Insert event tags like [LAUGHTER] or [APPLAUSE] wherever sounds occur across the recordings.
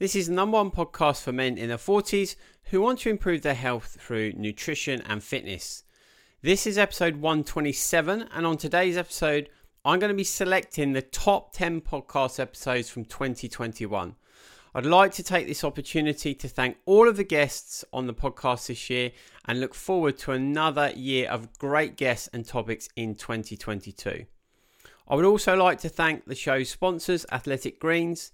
This is the number one podcast for men in their 40s who want to improve their health through nutrition and fitness. This is episode 127, and on today's episode, I'm going to be selecting the top 10 podcast episodes from 2021. I'd like to take this opportunity to thank all of the guests on the podcast this year and look forward to another year of great guests and topics in 2022. I would also like to thank the show's sponsors, Athletic Greens.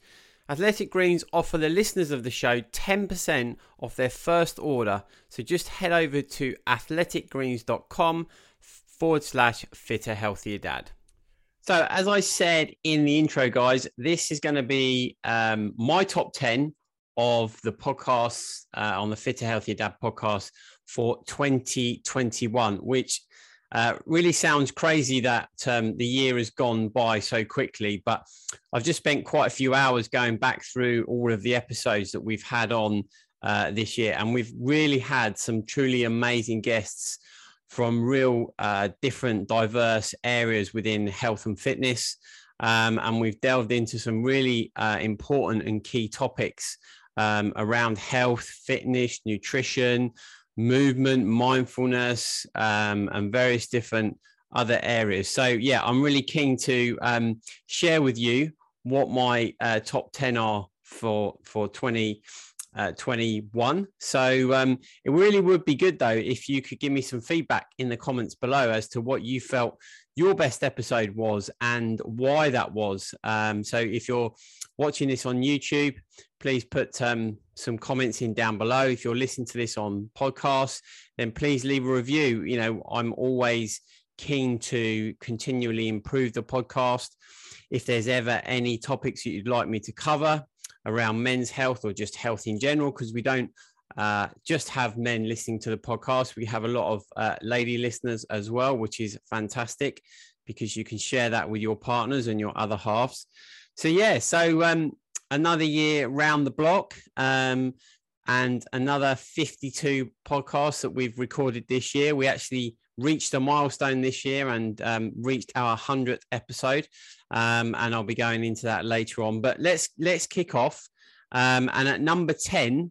Athletic Greens offer the listeners of the show 10% off their first order. So just head over to athleticgreens.com forward slash fitter healthier dad. So, as I said in the intro, guys, this is going to be um, my top 10 of the podcasts uh, on the Fitter Healthier Dad podcast for 2021, which uh, really sounds crazy that um, the year has gone by so quickly, but I've just spent quite a few hours going back through all of the episodes that we've had on uh, this year, and we've really had some truly amazing guests from real uh, different, diverse areas within health and fitness. Um, and we've delved into some really uh, important and key topics um, around health, fitness, nutrition, movement, mindfulness, um, and various different other areas. So, yeah, I'm really keen to um, share with you what my uh, top 10 are for for 20 uh, 21 so um, it really would be good though if you could give me some feedback in the comments below as to what you felt your best episode was and why that was um, so if you're watching this on youtube please put um, some comments in down below. If you're listening to this on podcast, then please leave a review. You know, I'm always keen to continually improve the podcast. If there's ever any topics that you'd like me to cover around men's health or just health in general, because we don't uh, just have men listening to the podcast. We have a lot of uh, lady listeners as well, which is fantastic because you can share that with your partners and your other halves. So yeah, so um, another year round the block um, and another 52 podcasts that we've recorded this year. We actually reached a milestone this year and um, reached our 100th episode. Um, and I'll be going into that later on. But let's let's kick off. Um, and at number 10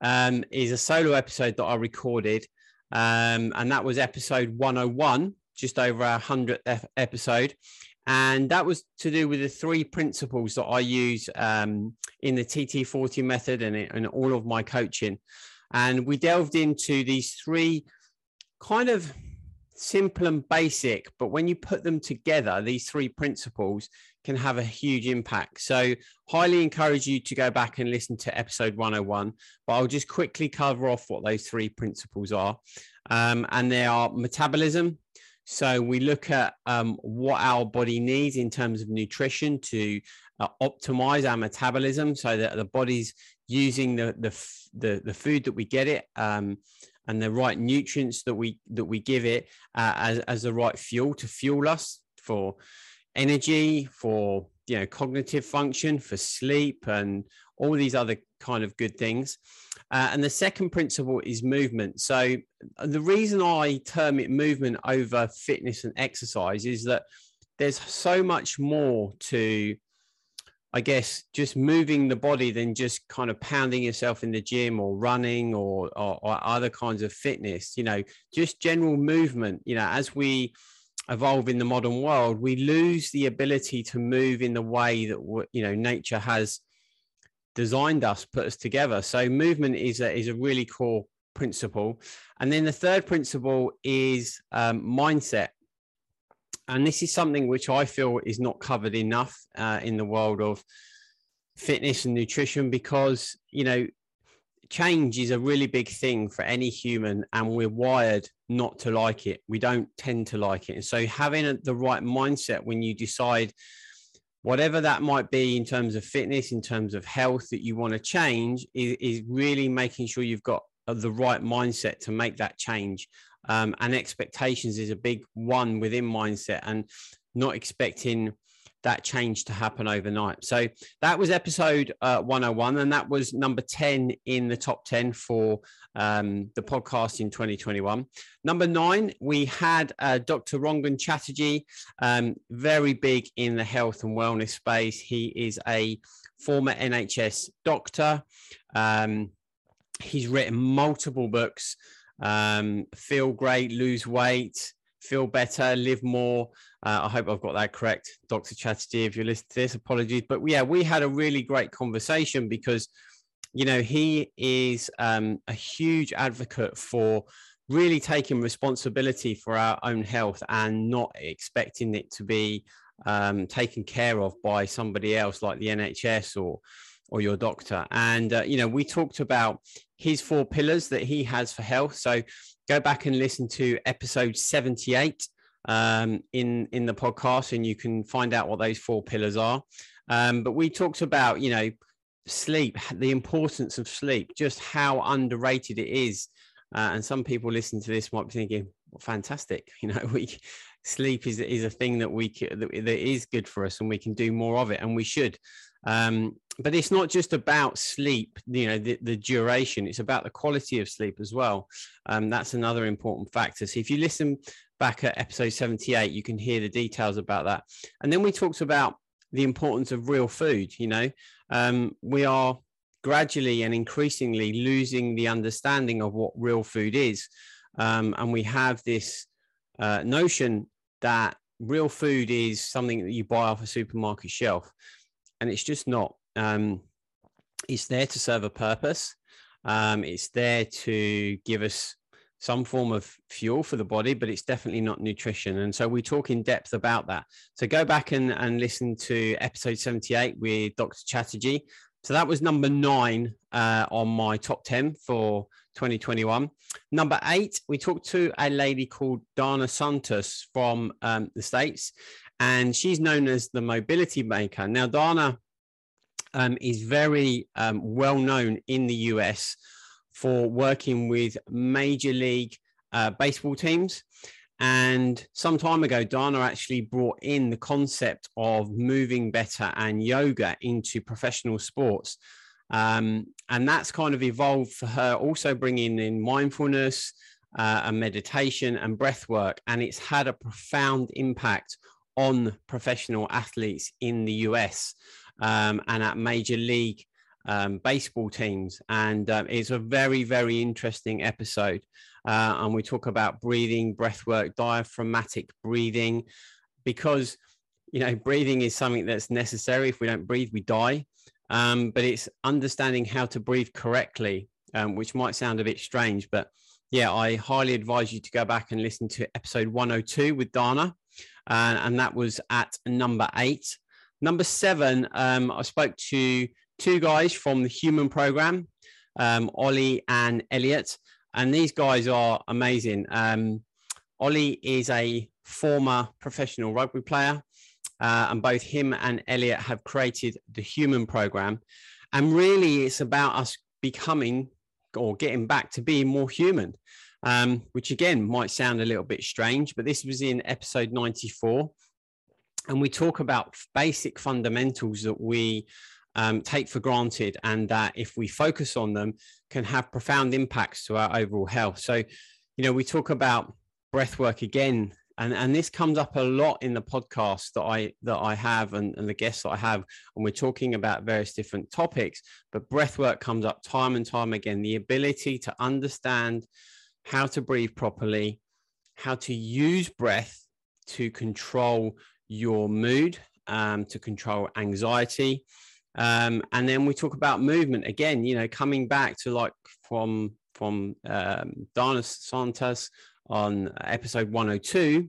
um, is a solo episode that I recorded. Um, and that was episode 101, just over our 100th episode and that was to do with the three principles that I use um, in the TT40 method and in all of my coaching. And we delved into these three kind of simple and basic, but when you put them together, these three principles can have a huge impact. So, highly encourage you to go back and listen to episode 101. But I'll just quickly cover off what those three principles are. Um, and they are metabolism, so we look at um, what our body needs in terms of nutrition to uh, optimize our metabolism, so that the body's using the the the, the food that we get it um, and the right nutrients that we that we give it uh, as as the right fuel to fuel us for energy, for you know cognitive function, for sleep, and all these other kind of good things. Uh, and the second principle is movement. So uh, the reason I term it movement over fitness and exercise is that there's so much more to, I guess, just moving the body than just kind of pounding yourself in the gym or running or, or, or other kinds of fitness. You know, just general movement. You know, as we evolve in the modern world, we lose the ability to move in the way that you know nature has designed us, put us together. So movement is a, is a really core principle. And then the third principle is um, mindset. And this is something which I feel is not covered enough uh, in the world of fitness and nutrition because, you know, change is a really big thing for any human and we're wired not to like it. We don't tend to like it. And so having the right mindset when you decide whatever that might be in terms of fitness, in terms of health that you want to change, is, is really making sure you've got uh, the right mindset to make that change. Um, and expectations is a big one within mindset and not expecting that change to happen overnight. So that was episode uh, 101, and that was number 10 in the top 10 for um, the podcast in 2021. Number nine, we had uh, Dr. Rangan Chatterjee, um, very big in the health and wellness space. He is a former NHS doctor. Um, he's written multiple books. Um, feel great, lose weight, feel better, live more. Uh, I hope I've got that correct, Dr. Chatterjee. If you're listening to this, apologies. But yeah, we had a really great conversation because, you know, he is um, a huge advocate for really taking responsibility for our own health and not expecting it to be um, taken care of by somebody else like the NHS or or your doctor. And uh, you know, we talked about his four pillars that he has for health. So go back and listen to episode 78 um, in in the podcast and you can find out what those four pillars are. Um, but we talked about you know sleep the importance of sleep just how underrated it is. Uh, and some people listen to this might be thinking well, fantastic [LAUGHS] you know we sleep is is a thing that we that, is good for us and we can do more of it and we should. Um, but it's not just about sleep, you know, the, the duration, it's about the quality of sleep as well. Um, that's another important factor. So if you listen back at episode 78, you can hear the details about that. And then we talked about the importance of real food. You know, um, we are gradually and increasingly losing the understanding of what real food is. Um, and we have this uh, notion that real food is something that you buy off a supermarket shelf and it's just not. Um, it's there to serve a purpose. Um, it's there to give us some form of fuel for the body, but it's definitely not nutrition. And so we talk in depth about that. So go back and, and listen to episode 78 with Dr. Chatterjee. So that was number nine uh, on my top 10 for 2021. Number eight, we talked to a lady called Dana Santas from um, the States and she's known as the mobility maker. Now, Dana um, is very um, well known in the US for working with major league uh, baseball teams. And some time ago, Dana actually brought in the concept of moving better and yoga into professional sports. Um, and that's kind of evolved for her, also bringing in mindfulness uh, and meditation and breath work. And it's had a profound impact on professional athletes in the US um, and at major league um, baseball teams. And um, it's a very, very interesting episode. Uh, and we talk about breathing, breath work, diaphragmatic breathing, because, you know, breathing is something that's necessary. If we don't breathe, we die. Um, but it's understanding how to breathe correctly, um, which might sound a bit strange, but yeah, I highly advise you to go back and listen to episode 102 with Dana uh, and that was at number eight. Number seven, um, I spoke to two guys from the Human Program, um, Ollie and Elliot, and these guys are amazing. Um, Ollie is a former professional rugby player, uh, and both him and Elliot have created the Human Program. And really, it's about us becoming or getting back to being more human um, which again might sound a little bit strange, but this was in episode 94. And we talk about basic fundamentals that we um, take for granted and that if we focus on them can have profound impacts to our overall health. So, you know, we talk about breath work again and and this comes up a lot in the podcast that I that I have and, and the guests that I have, and we're talking about various different topics. But breath work comes up time and time again. The ability to understand how to breathe properly, how to use breath to control your mood, um, to control anxiety. Um, and then we talk about movement again, you know, coming back to like from from um, Dana Santas on episode 102.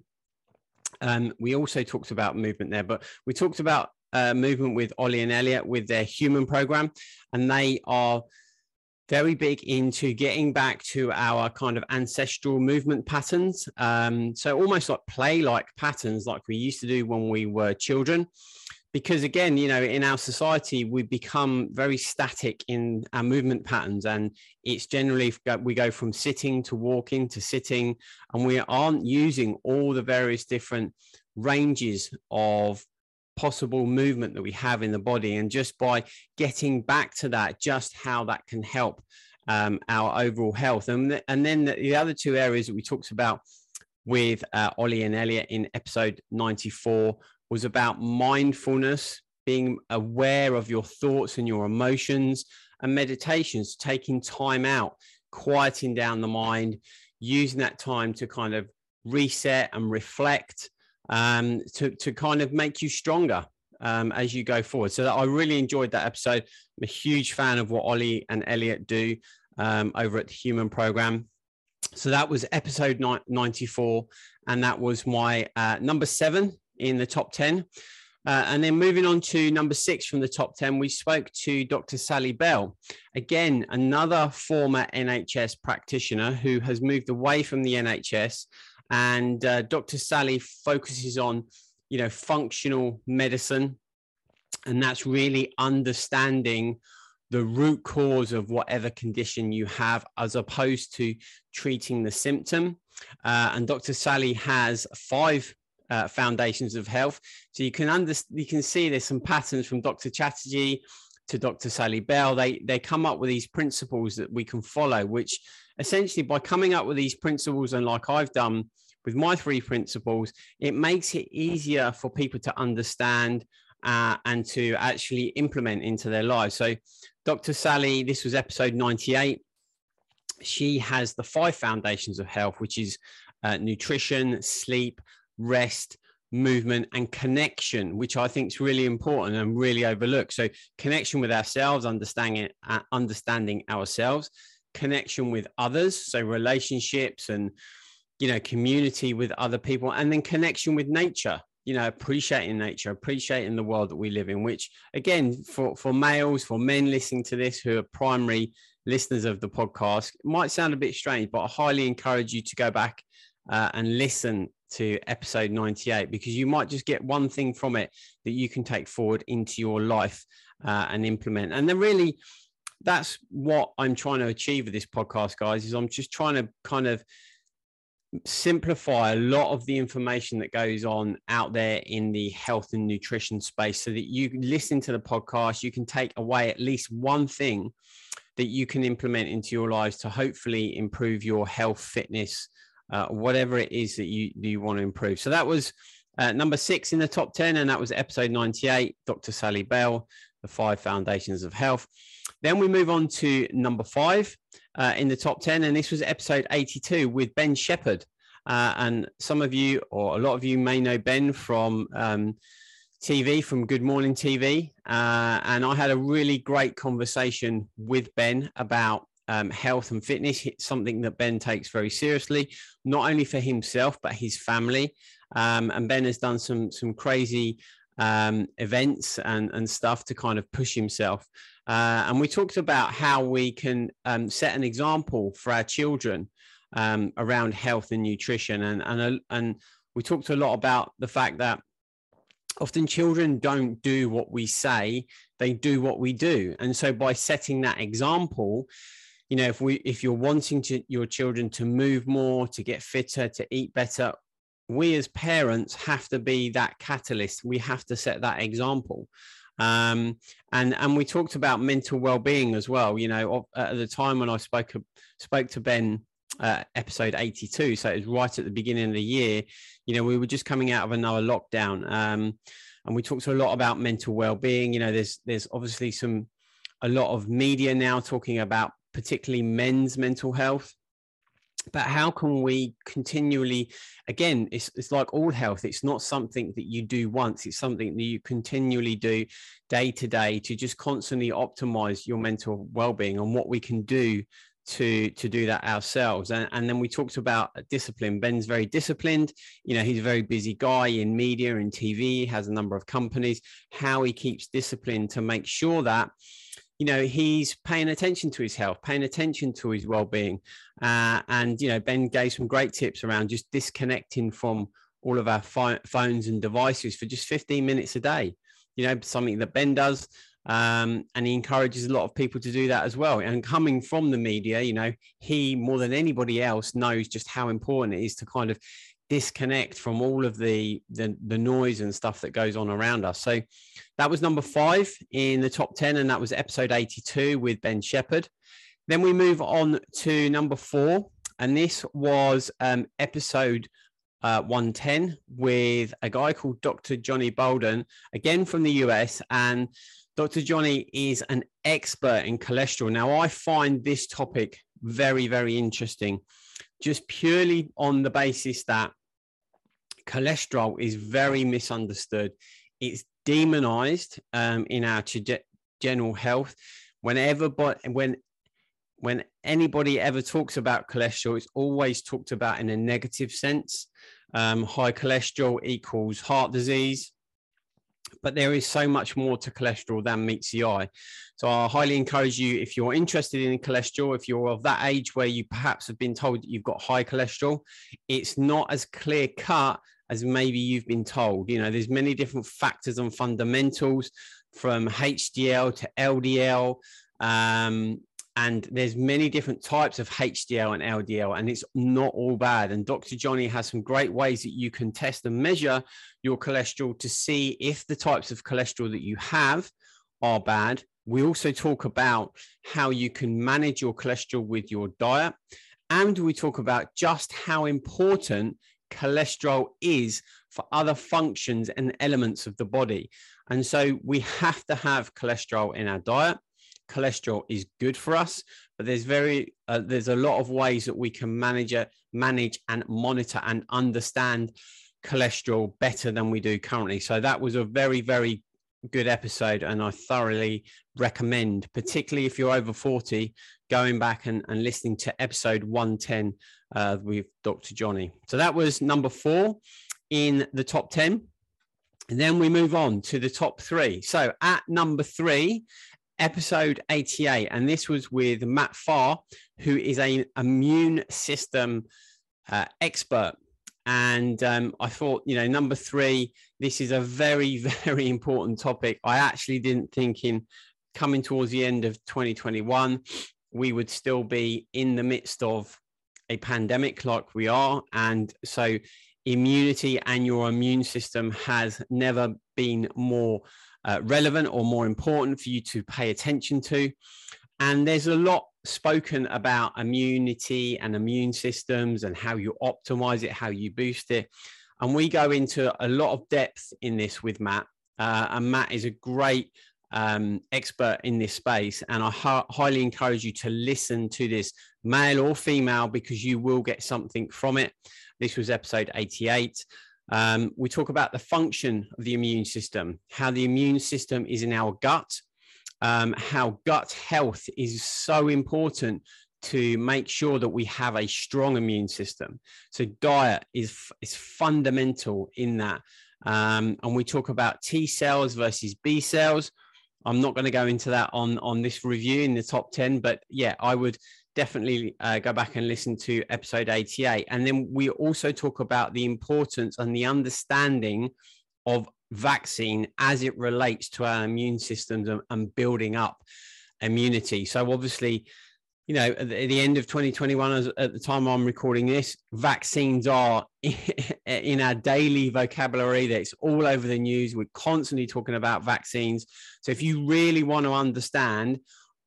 Um, we also talked about movement there, but we talked about uh, movement with Ollie and Elliot with their human program, and they are very big into getting back to our kind of ancestral movement patterns. Um, so almost like play like patterns, like we used to do when we were children, because again you know in our society we become very static in our movement patterns and it's generally we go from sitting to walking to sitting and we aren't using all the various different ranges of possible movement that we have in the body. And just by getting back to that just how that can help um, our overall health. And, th- and then the, the, other two areas that we talked about with uh, ollie and elliot in episode 94 was about mindfulness, being aware of your thoughts and your emotions, and meditations, taking time out, quieting down the mind, using that time to kind of reset and reflect um, to, to kind of make you stronger um, as you go forward. So I really enjoyed that episode. I'm a huge fan of what Ollie and Elliot do um, over at the Human Program. So that was episode 94, and that was my uh, number seven in the top 10. Uh, and then moving on to number six from the top 10, we spoke to Dr. Sally Bell. Again, another former NHS practitioner who has moved away from the NHS. And uh, Dr. Sally focuses on, you know, functional medicine. And that's really understanding the root cause of whatever condition you have as opposed to treating the symptom. Uh, and Dr. Sally has five uh, foundations of health. So you can under, you can see there's some patterns from Dr. Chatterjee to Dr. Sally Bell. They they come up with these principles that we can follow, which essentially by coming up with these principles and like I've done with my three principles, it makes it easier for people to understand uh, and to actually implement into their lives. So Dr. Sally, this was episode 98. She has the five foundations of health, which is uh, nutrition, sleep, rest, movement, and connection, which I think is really important and really overlooked. So, connection with ourselves, understanding uh, understanding ourselves, connection with others, so relationships and you know community with other people, and then connection with nature. You know, appreciating nature, appreciating the world that we live in. Which, again, for for males, for men listening to this who are primary listeners of the podcast, might sound a bit strange, but I highly encourage you to go back uh, and listen to episode 98 because you might just get one thing from it that you can take forward into your life uh, and implement. And then really, that's what I'm trying to achieve with this podcast, guys. Is I'm just trying to kind of simplify a lot of the information that goes on out there in the health and nutrition space so that you listen to the podcast you can take away at least one thing that you can implement into your lives to hopefully improve your health fitness uh, whatever it is that you you want to improve. So that was uh, number six in the top 10, and that was episode 98, Dr. Sally Bell, The Five Foundations of Health. Then we move on to number five uh, in the top 10, and this was episode 82 with Ben Shepherd. Uh, and some of you, or a lot of you, may know Ben from um, TV, from Good Morning TV. Uh, and I had a really great conversation with Ben about um, health and fitness. Something that Ben takes very seriously, not only for himself but his family. Um, and Ben has done some some crazy um, events and and stuff to kind of push himself. Uh, and we talked about how we can um, set an example for our children um, around health and nutrition, and and and we talked a lot about the fact that often children don't do what we say they do what we do and so by setting that example you know if we if you're wanting to your children to move more to get fitter to eat better we as parents have to be that catalyst. We have to set that example. Um, and and we talked about mental well-being as well you know at the time when i spoke spoke to ben uh, episode 82 so it was right at the beginning of the year you know we were just coming out of another lockdown. Um, and we talked a lot about mental well-being. You know there's there's obviously some a lot of media now talking about particularly men's mental health but how can we continually again it's, it's like all health it's not something that you do once it's something that you continually do day to day to just constantly optimize your mental well-being and what we can do to to do that ourselves. And, and then we talked about discipline. Ben's very disciplined. You know he's a very busy guy in media and tv has a number of companies. How he keeps discipline to make sure that you know he's paying attention to his health paying attention to his well-being uh, and you know ben gave some great tips around just disconnecting from all of our phones and devices for just 15 minutes a day you know, something that Ben does. Um, and he encourages a lot of people to do that as well. And coming from the media, you know, he more than anybody else knows just how important it is to kind of disconnect from all of the, the the noise and stuff that goes on around us. So that was number five in the top 10, and that was episode 82 with Ben Shepherd. Then we move on to number four, and this was um, episode uh, 110 with a guy called Dr. Johnny Bowden, again from the US. And Dr. Johnny is an expert in cholesterol. Now, I find this topic very, very interesting, just purely on the basis that cholesterol is very misunderstood. It's demonized um, in our general health. Whenever, but when when anybody ever talks about cholesterol, it's always talked about in a negative sense. Um, high cholesterol equals heart disease, but there is so much more to cholesterol than meets the eye. So I highly encourage you, if you're interested in cholesterol, if you're of that age where you perhaps have been told that you've got high cholesterol, it's not as clear cut as maybe you've been told. You know, there's many different factors and fundamentals from HDL to LDL. Um, and there's many different types of HDL and LDL, and it's not all bad. And Dr. Johnny has some great ways that you can test and measure your cholesterol to see if the types of cholesterol that you have are bad. We also talk about how you can manage your cholesterol with your diet. And we talk about just how important cholesterol is for other functions and elements of the body. And so we have to have cholesterol in our diet. Cholesterol is good for us, but there's very uh, there's a lot of ways that we can manage it, manage and monitor and understand cholesterol better than we do currently. So that was a very very good episode and I thoroughly recommend, particularly if you're over 40, going back and, and listening to episode 110 uh, with Dr. Johnny. So that was number four in the top 10. And then we move on to the top three. So at number three, episode 88, and this was with Matt Farr, who is an immune system uh, expert. And um, I thought, you know, number three, this is a very, [LAUGHS] very important topic. I actually didn't think in coming towards the end of 2021, we would still be in the midst of a pandemic like we are. And so immunity and your immune system has never been more uh, relevant or more important for you to pay attention to. And there's a lot spoken about immunity and immune systems and how you optimize it, how you boost it. And we go into a lot of depth in this with Matt. Uh, and Matt is a great um, expert in this space. And I ha- highly encourage you to listen to this, male or female, because you will get something from it. This was episode 88. Um, we talk about the function of the immune system, how the immune system is in our gut, um, how gut health is so important to make sure that we have a strong immune system. So diet is is fundamental in that. Um, and we talk about T cells versus B cells. I'm not going to go into that on on this review in the top 10, but yeah, I would definitely uh, go back and listen to episode 88. And then we also talk about the importance and the understanding of vaccine as it relates to our immune systems and, and building up immunity. So obviously, you know, at the, end of 2021, as, at the time I'm recording this, vaccines are [LAUGHS] in our daily vocabulary. That's all over the news. We're constantly talking about vaccines. So if you really want to understand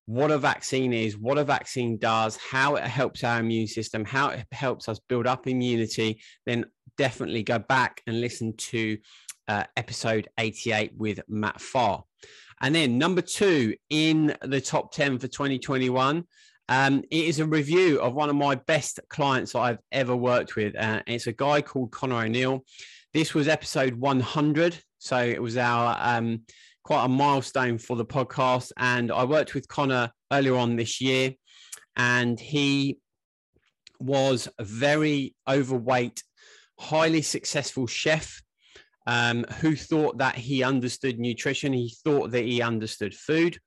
what a vaccine is, what a vaccine does, how it helps our immune system, how it helps us build up immunity, then definitely go back and listen to uh, episode 88 with Matt Farr. And then number two in the top 10 for 2021. Um, it is a review of one of my best clients that I've ever worked with. Uh, it's a guy called Connor O'Neill. This was episode 100. So it was our um, quite a milestone for the podcast. And I worked with Connor earlier on this year, and he was a very overweight, highly successful chef um, who thought that he understood nutrition. He thought that he understood food.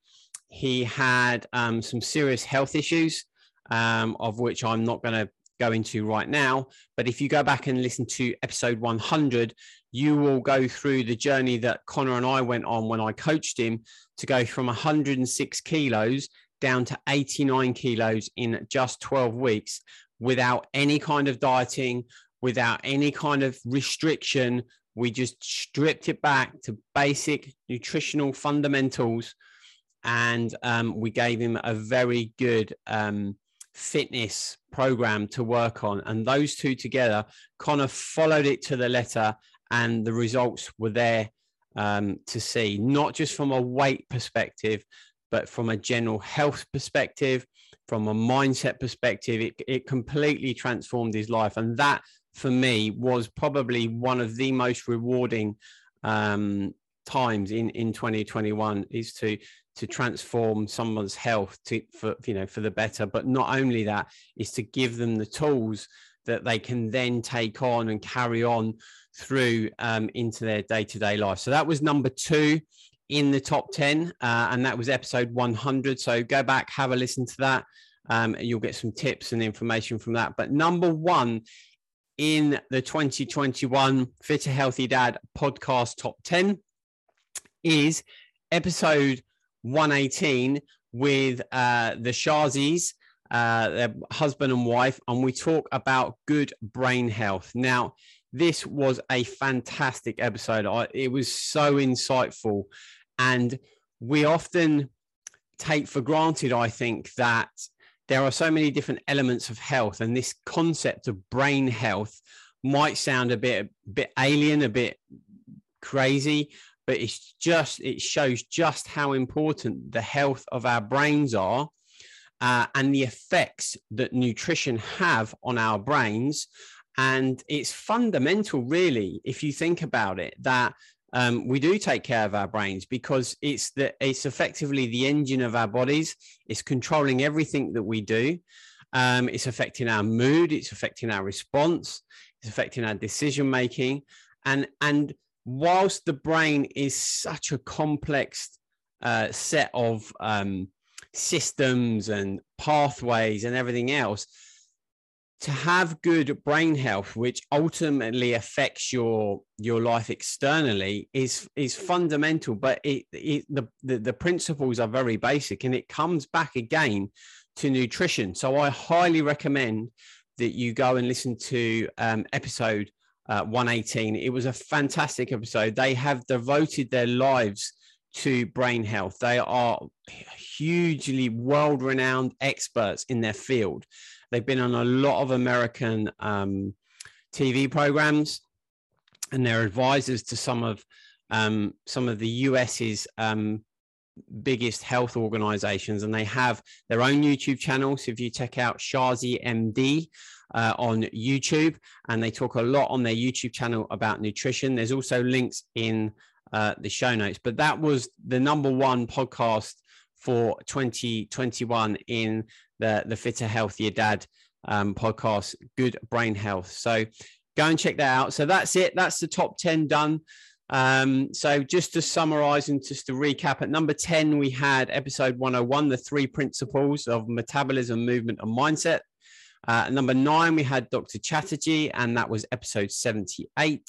He had um, some serious health issues, um, of which I'm not going to go into right now. But if you go back and listen to episode 100, you will go through the journey that Connor and I went on when I coached him to go from 106 kilos down to 89 kilos in just 12 weeks without any kind of dieting, without any kind of restriction. We just stripped it back to basic nutritional fundamentals and um, we gave him a very good um, fitness program to work on. And those two together, Connor followed it to the letter, and the results were there um, to see, not just from a weight perspective, but from a general health perspective, from a mindset perspective. It, it completely transformed his life. And that, for me, was probably one of the most rewarding um, times in in 2021 is to to transform someone's health to for you know for the better. But not only that is to give them the tools that they can then take on and carry on through um, into their day-to-day life. So that was number two in the top 10 uh, and that was episode 100 so go back have a listen to that. Um, you'll get some tips and information from that. But number one in the 2021 Fitter Healthy Dad podcast top 10 is episode 118 with uh, the Sherzais, uh, their husband and wife, and we talk about good brain health. Now, this was a fantastic episode. I, it was so insightful. And we often take for granted, I think, that there are so many different elements of health, and this concept of brain health might sound a bit, a bit alien, a bit crazy but it's just it shows just how important the health of our brains are uh, and the effects that nutrition have on our brains. And it's fundamental really if you think about it that um, we do take care of our brains because it's the it's effectively the engine of our bodies. It's controlling everything that we do. Um, it's affecting our mood. It's affecting our response. It's affecting our decision making and and whilst the brain is such a complex uh, set of um, systems and pathways and everything else, to have good brain health, which ultimately affects your your life externally, is is fundamental. But it, it the, the the principles are very basic, and it comes back again to nutrition. So I highly recommend that you go and listen to um, episode uh, 118. It was a fantastic episode. They have devoted their lives to brain health. They are hugely world renowned experts in their field. They've been on a lot of American um, TV programs and they're advisors to some of um, some of the US's um, biggest health organizations and they have their own YouTube channel. So if you check out Sherzai MD, uh, on YouTube, and they talk a lot on their YouTube channel about nutrition. There's also links in uh, the show notes, but that was the number one podcast for 2021 in the the Fitter Healthier Dad um, podcast, Good Brain Health. So go and check that out. So that's it. That's the top 10 done. Um, so just to summarize and just to recap, at number 10, we had episode 101, the three principles of metabolism, movement, and mindset. Uh, number nine, we had Dr. Chatterjee, and that was episode 78.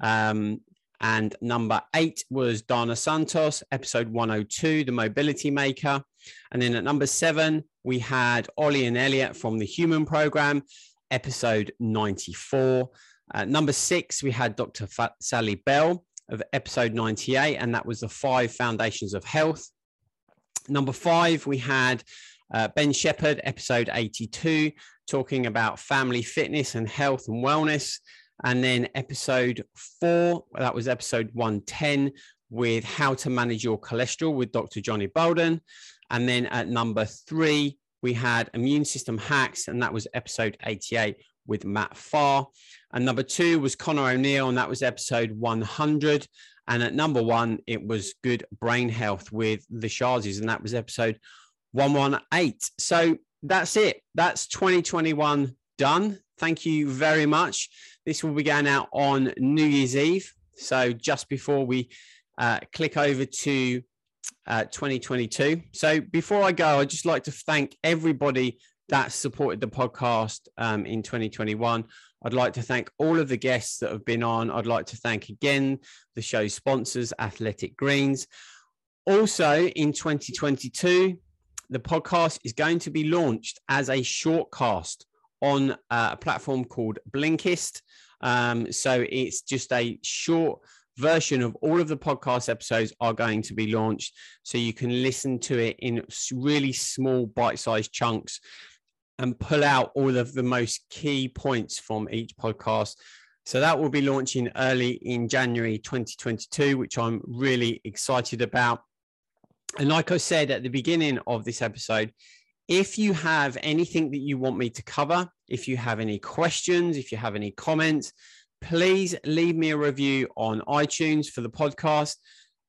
Um, and number eight was Dana Santas, episode 102, The Mobility Maker. And then at number seven, we had Ollie and Elliot from the Human Program, episode 94. Uh, number six, we had Dr. Sally Bell of episode 98, and that was the five foundations of health. Number five, we had uh, Ben Shepherd, episode 82, talking about family fitness and health and wellness. And then episode four, that was episode 110 with how to manage your cholesterol with Dr. Johnny Bowden. And then at number three, we had immune system hacks, and that was episode 88 with Matt Farr. And number two was Connor O'Neill, and that was episode 100. And at number one, it was good brain health with the Sherzais, and that was episode 118. So that's it. That's 2021 done. Thank you very much. This will be going out on New Year's Eve. So just before we uh, click over to uh, 2022. So before I go, I'd just like to thank everybody that supported the podcast um, in 2021. I'd like to thank all of the guests that have been on. I'd like to thank again the show sponsors, Athletic Greens. Also, in 2022, the podcast is going to be launched as a shortcast on uh, a platform called Blinkist. Um, so it's just a short version of all of the podcast episodes are going to be launched. So you can listen to it in really small, bite sized chunks and pull out all of the most key points from each podcast. So that will be launching early in January 2022, which I'm really excited about. And like I said at the beginning of this episode, if you have anything that you want me to cover, if you have any questions, if you have any comments, please leave me a review on iTunes for the podcast.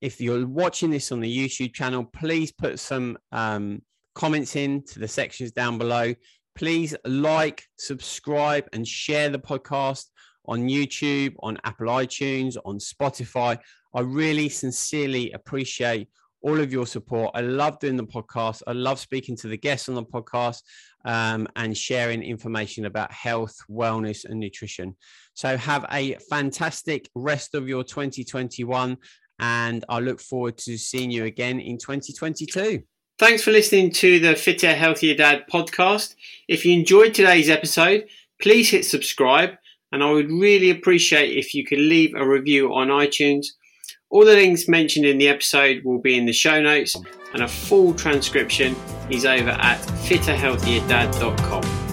If you're watching this on the YouTube channel, please put some um, comments in to the sections down below. Please like, subscribe, and share the podcast on YouTube, on Apple iTunes, on Spotify. I really sincerely appreciate all of your support. I love doing the podcast. I love speaking to the guests on the podcast um, and sharing information about health, wellness, and nutrition. So, have a fantastic rest of your 2021. And I look forward to seeing you again in 2022. Thanks for listening to the Fitter, Healthier Dad podcast. If you enjoyed today's episode, please hit subscribe. And I would really appreciate if you could leave a review on iTunes. All the links mentioned in the episode will be in the show notes, and a full transcription is over at fitterhealthierdad.com.